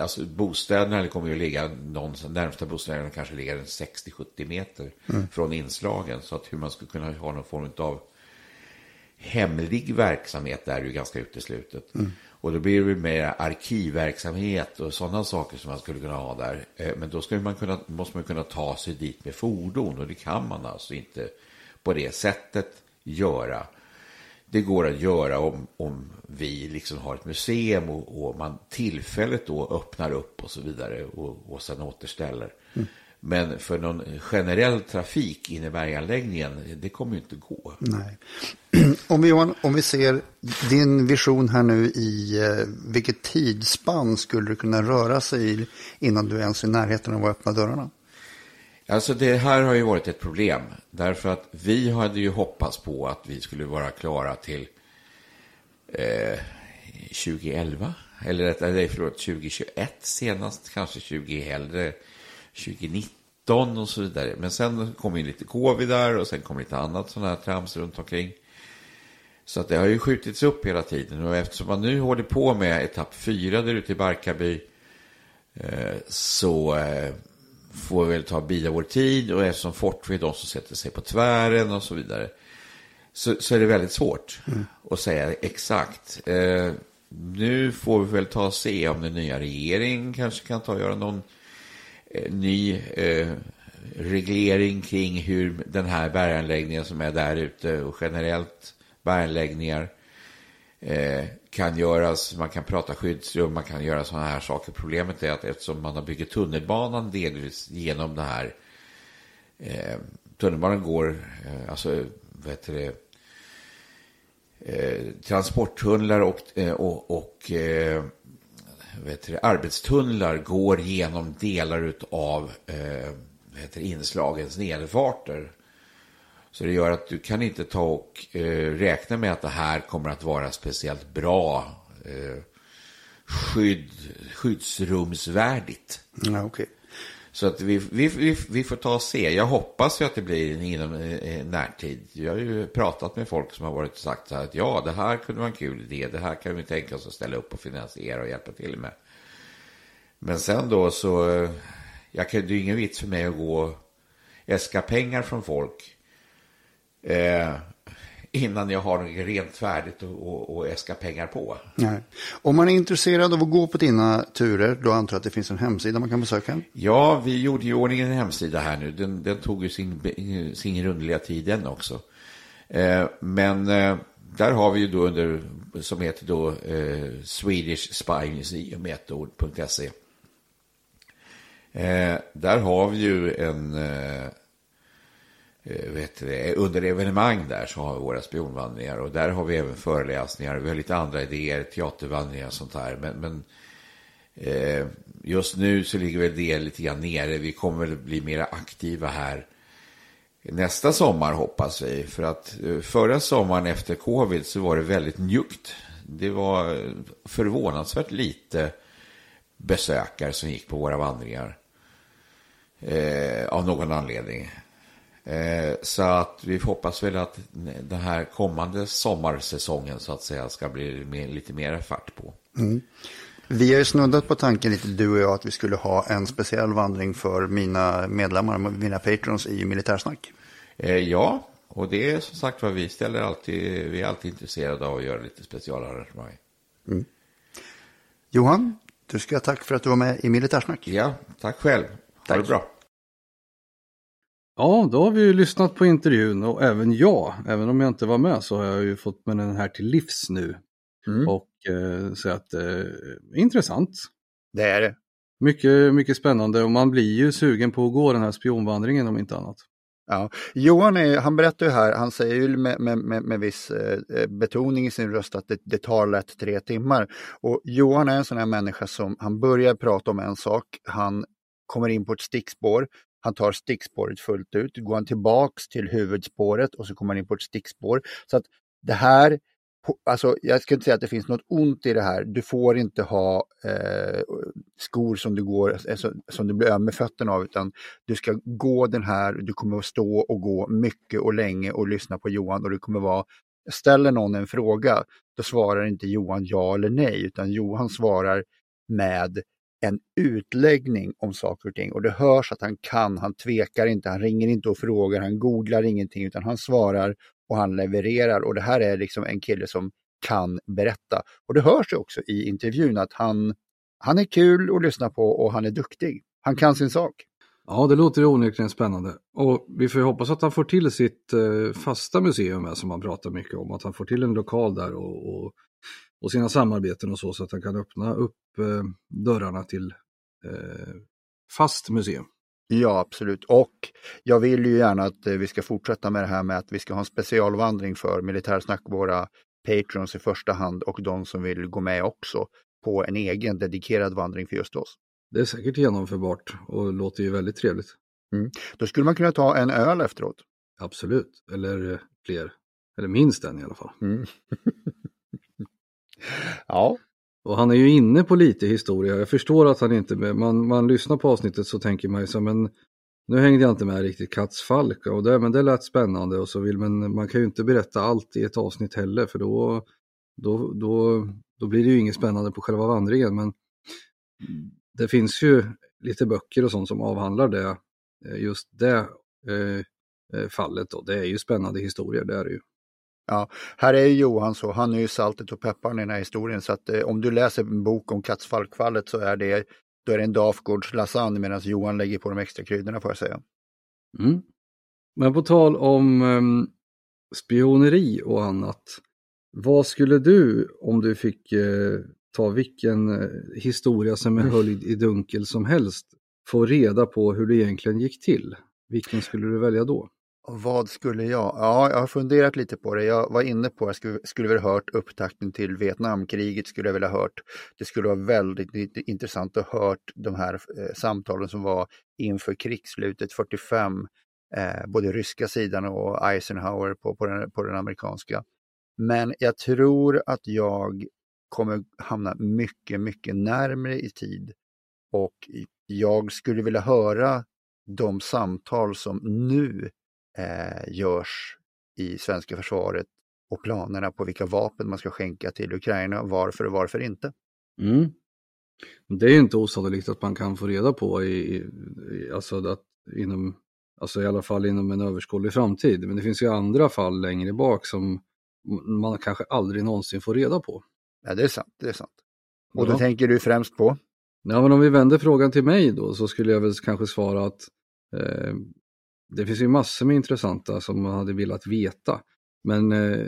alltså bostäderna kommer ju att ligga, någonstans, närmsta bostäderna kanske ligger 60-70 meter mm. från inslagen. Så att hur man skulle kunna ha någon form av hemlig verksamhet där är ju ganska uteslutet. Mm. Och då blir det mer arkivverksamhet och sådana saker som man skulle kunna ha där. Eh, men då man kunna, måste man kunna ta sig dit med fordon och det kan man alltså inte på det sättet göra. Det går att göra om, om vi liksom har ett museum och, och man tillfälligt då öppnar upp och så vidare och, och sen återställer. Mm. Men för någon generell trafik in i berganläggningen, det kommer ju inte gå. Nej. Om vi, om vi ser din vision här nu i eh, vilket tidsspann skulle du kunna röra sig i innan du ens är i närheten av att öppna dörrarna? Alltså det här har ju varit ett problem. Därför att vi hade ju hoppats på att vi skulle vara klara till eh, 2011. Eller, rättare förlåt, 2021 senast, kanske 20 hellre 2019 och så vidare. Men sen kom ju lite covid där och sen kom lite annat sådana här trams runt omkring. Så att det har ju skjutits upp hela tiden och eftersom man nu håller på med etapp fyra där ute i Barkarby eh, så eh, får vi väl ta bida vår tid och eftersom Fortve är de som sätter sig på tvären och så vidare så, så är det väldigt svårt mm. att säga exakt. Eh, nu får vi väl ta och se om den nya regeringen kanske kan ta och göra någon eh, ny eh, reglering kring hur den här berganläggningen som är där ute och generellt berganläggningar eh, kan göras. Man kan prata skyddsrum, man kan göra sådana här saker. Problemet är att eftersom man har byggt tunnelbanan delvis genom det här. Eh, tunnelbanan går, eh, alltså, vad heter det, eh, transporttunnlar och, eh, och, och eh, vet det, arbetstunnlar går genom delar av eh, inslagens nedfarter. Så det gör att du kan inte ta och eh, räkna med att det här kommer att vara speciellt bra eh, skydd, skyddsrumsvärdigt. Ja, okay. Så att vi, vi, vi, vi, får ta och se. Jag hoppas ju att det blir inom eh, närtid. Jag har ju pratat med folk som har varit och sagt så här att ja, det här kunde vara en kul idé. Det här kan vi tänka oss att ställa upp och finansiera och hjälpa till med. Men sen då så, eh, jag kan, det är ju ingen vits för mig att gå och äska pengar från folk eh, innan jag har något rent färdigt och, äska pengar på. Nej. Om man är intresserad av att gå på dina turer, då antar jag att det finns en hemsida man kan besöka? Ja, vi gjorde i ordning en hemsida här nu. Den, den tog ju sin, sin rundliga tid den också. Eh, men eh, där har vi ju då under, som heter då eh, Swedish Spy Museum, ett ord.se. Eh, där har vi ju en Eh, Eh, vet det, under evenemang där så har vi våra spionvandringar och där har vi även föreläsningar. Vi har lite andra idéer, teatervandringar och sånt här. Men, men eh, just nu så ligger väl det lite grann nere. Vi kommer väl bli mer aktiva här nästa sommar hoppas vi. För att eh, förra sommaren efter covid så var det väldigt njukt. Det var eh, förvånansvärt lite besökare som gick på våra vandringar. Eh, av någon anledning. Eh, så att vi hoppas väl att den här kommande sommarsäsongen så att säga ska bli mer, lite mer fart på. Mm. Vi har ju snuddat på tanken lite du och jag att vi skulle ha en speciell vandring för mina medlemmar, mina patrons i militärsnack. Eh, ja, och det är som sagt vad vi ställer alltid, vi är alltid intresserade av att göra lite specialarrangemang. Mm. Johan, du ska ha tack för att du var med i militärsnack. Ja, tack själv. Ha det bra. Ja, då har vi ju lyssnat på intervjun och även jag, även om jag inte var med så har jag ju fått med den här till livs nu. Mm. Och eh, så att eh, intressant. Det är det. Mycket, mycket spännande och man blir ju sugen på att gå den här spionvandringen om inte annat. Ja. Johan är, han berättar ju här, han säger ju med, med, med, med viss eh, betoning i sin röst att det, det, tar lätt tre timmar. Och Johan är en sån här människa som, han börjar prata om en sak, han kommer in på ett stickspår, han tar stickspåret fullt ut, går han tillbaks till huvudspåret och så kommer han in på ett stickspår. Så att det här Alltså, jag ska inte säga att det finns något ont i det här. Du får inte ha eh, skor som du, går, alltså, som du blir öm med fötterna av, utan du ska gå den här, du kommer att stå och gå mycket och länge och lyssna på Johan och du kommer vara, ställer någon en fråga, då svarar inte Johan ja eller nej, utan Johan svarar med en utläggning om saker och ting och det hörs att han kan, han tvekar inte, han ringer inte och frågar, han googlar ingenting utan han svarar och han levererar och det här är liksom en kille som kan berätta. Och det hörs också i intervjun att han, han är kul att lyssna på och han är duktig. Han kan sin sak. Ja, det låter onekligen spännande. Och vi får hoppas att han får till sitt eh, fasta museum här, som han pratar mycket om. Att han får till en lokal där och, och, och sina samarbeten och så, så att han kan öppna upp eh, dörrarna till eh, fast museum. Ja, absolut. Och jag vill ju gärna att eh, vi ska fortsätta med det här med att vi ska ha en specialvandring för militärsnack, våra patrons i första hand och de som vill gå med också på en egen dedikerad vandring för just oss. Det är säkert genomförbart och låter ju väldigt trevligt. Mm. Då skulle man kunna ta en öl efteråt. Absolut, eller eh, fler. Eller minst en i alla fall. Mm. ja, och han är ju inne på lite historia. Jag förstår att han inte, man, man lyssnar på avsnittet så tänker man ju så men nu hängde jag inte med riktigt Katz Falk och det, men det lät spännande och så vill men man kan ju inte berätta allt i ett avsnitt heller för då, då, då, då blir det ju inget spännande på själva vandringen. Men det finns ju lite böcker och sånt som avhandlar det, eh, just det eh, eh fallet och det är ju spännande historier, det är det ju. Ja, här är Johan så, han är ju saltet och pepparn i den här historien så att eh, om du läser en bok om Katzfalk-fallet så är det, då är det en Dafgårds lasagne medan Johan lägger på de extra kryddorna får jag säga. Mm. Men på tal om um, spioneri och annat, vad skulle du om du fick uh, ta vilken uh, historia som är höljd i dunkel som helst få reda på hur det egentligen gick till? Vilken skulle du välja då? Vad skulle jag? Ja, jag har funderat lite på det. Jag var inne på att jag skulle, skulle vilja hört upptakten till Vietnamkriget. skulle jag vilja hört. Det skulle vara väldigt intressant att hört de här eh, samtalen som var inför krigsslutet 45. Eh, både ryska sidan och Eisenhower på, på, den, på den amerikanska. Men jag tror att jag kommer hamna mycket, mycket närmre i tid. Och jag skulle vilja höra de samtal som nu eh, görs i svenska försvaret och planerna på vilka vapen man ska skänka till Ukraina, varför och varför inte. Mm. Det är inte osannolikt att man kan få reda på i, i, alltså att inom, alltså i alla fall inom en överskådlig framtid. Men det finns ju andra fall längre bak som man kanske aldrig någonsin får reda på. Ja, det är sant. Det är sant. Och ja. då tänker du främst på? Ja, men om vi vänder frågan till mig då så skulle jag väl kanske svara att eh, det finns ju massor med intressanta som man hade velat veta. Men eh,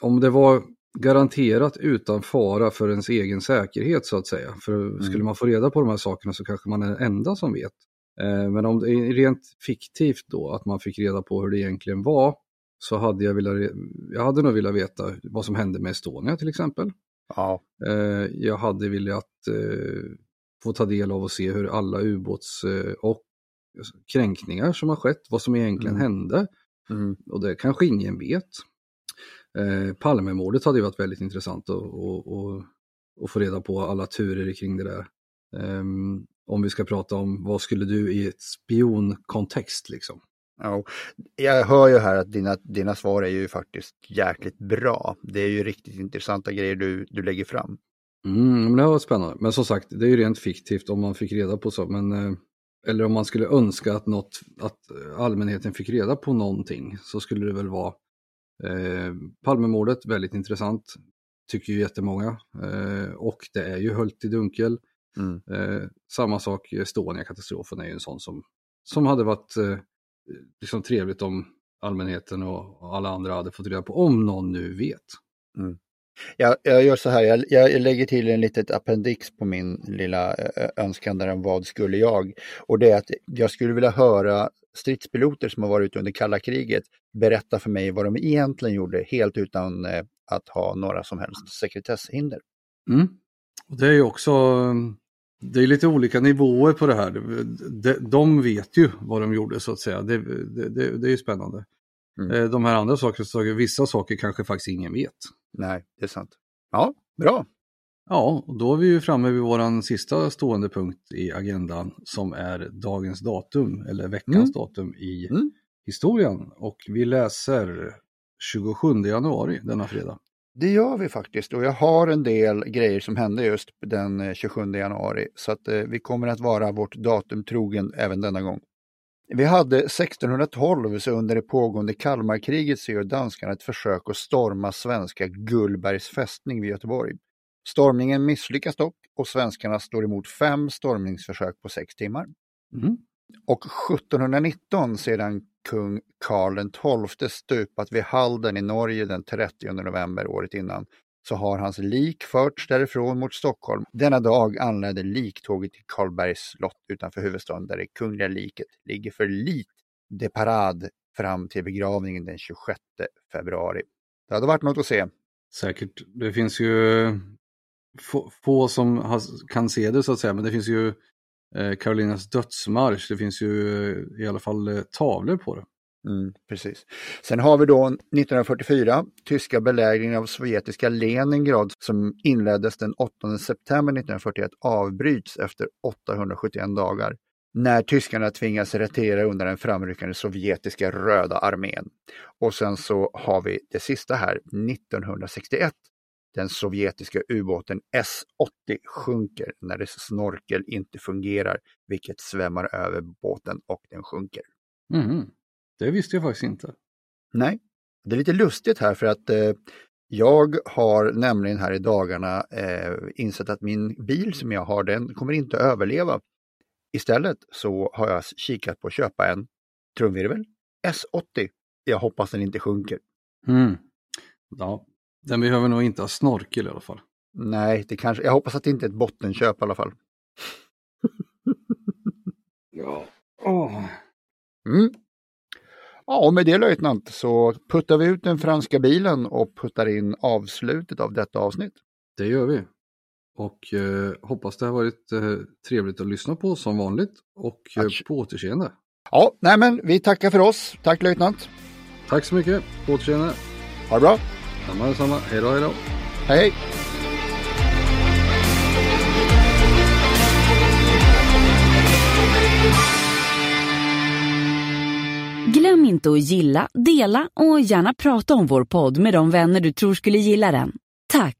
om det var garanterat utan fara för ens egen säkerhet så att säga. För mm. skulle man få reda på de här sakerna så kanske man är den enda som vet. Eh, men om det är rent fiktivt då, att man fick reda på hur det egentligen var, så hade jag velat, jag hade nog velat veta vad som hände med Estonia till exempel. Ja. Eh, jag hade velat eh, få ta del av och se hur alla ubåts eh, och kränkningar som har skett, vad som egentligen mm. hände. Mm. Och det kanske ingen vet. Eh, Palmemordet hade ju varit väldigt intressant att, att, att, att få reda på alla turer kring det där. Um, om vi ska prata om vad skulle du i ett spionkontext liksom? Ja, jag hör ju här att dina, dina svar är ju faktiskt jäkligt bra. Det är ju riktigt intressanta grejer du, du lägger fram. Mm, men det var spännande. Men som sagt, det är ju rent fiktivt om man fick reda på så. Men eh, eller om man skulle önska att, något, att allmänheten fick reda på någonting så skulle det väl vara eh, Palmemordet, väldigt intressant, tycker ju jättemånga. Eh, och det är ju höljt i dunkel. Mm. Eh, samma sak, Estonia-katastrofen är ju en sån som, som hade varit eh, liksom trevligt om allmänheten och alla andra hade fått reda på, om någon nu vet. Mm. Jag, jag gör så här, jag, jag lägger till en litet appendix på min lilla önskan där om vad skulle jag? Och det är att jag skulle vilja höra stridspiloter som har varit ute under kalla kriget berätta för mig vad de egentligen gjorde helt utan eh, att ha några som helst sekretesshinder. Mm. Och det är ju också, det är lite olika nivåer på det här. De, de vet ju vad de gjorde så att säga. Det, det, det, det är ju spännande. Mm. Eh, De här andra sakerna, vissa saker kanske faktiskt ingen vet. Nej, det är sant. Ja, bra. Ja, och då är vi ju framme vid våran sista stående punkt i agendan som är dagens datum, eller veckans Mm. datum i Mm. historien. Och vi läser 27 januari denna fredag. Det gör vi faktiskt och jag har en del grejer som hände just den eh, 27 januari så att eh, vi kommer att vara vårt datum trogen även denna gång. Vi hade 1612 så under det pågående Kalmarkriget så gör danskarna ett försök att storma svenska Gullbergs fästning vid Göteborg. Stormningen misslyckas dock och svenskarna står emot fem stormningsförsök på sex timmar. Mm. Och 1719 sedan kung Karl XII stupat vid Halden i Norge den 30 november året innan så har hans lik förts därifrån mot Stockholm. Denna dag anlände liktåget till Karlbergs slott utanför huvudstaden där det kungliga liket ligger för lit de parad fram till begravningen den 26 februari. Det hade varit något att se. Säkert, det finns ju få, få som har, kan se det så att säga, men det finns ju eh, Karolinas dödsmarsch, det finns ju eh, i alla fall eh, tavlor på det. Mm, precis. Sen har vi då 1944, tyska belägringen av sovjetiska Leningrad som inleddes den 8 september 1941 avbryts efter 871 dagar när tyskarna tvingas retirera under den framryckande sovjetiska röda armén. Och sen så har vi det sista här, 1961. Den sovjetiska ubåten S-80 sjunker när dess snorkel inte fungerar, vilket svämmar över båten och den sjunker. Mhm. Det visste jag faktiskt inte. Nej, det är lite lustigt här för att eh, jag har nämligen här i dagarna eh, insett att min bil som jag har, den kommer inte att överleva. Istället så har jag kikat på att köpa en trumvirvel S80. Jag hoppas den inte sjunker. Mm. Ja, den behöver nog inte ha snorkel i alla fall. Nej, det kanske, jag hoppas att det inte är ett bottenköp i alla fall. Ja. Åh. Mm. Ja, med det löjtnant så puttar vi ut den franska bilen och puttar in avslutet av detta avsnitt. Det gör vi. Och eh, hoppas det har varit eh, trevligt att lyssna på som vanligt och eh, på återseende. Ja, nej men vi tackar för oss. Tack löjtnant. Tack så mycket, på återseende. Ha det bra. Samma detsamma, hej då, hej då. Hej hej. Glöm inte att gilla, dela och gärna prata om vår podd med de vänner du tror skulle gilla den. Tack!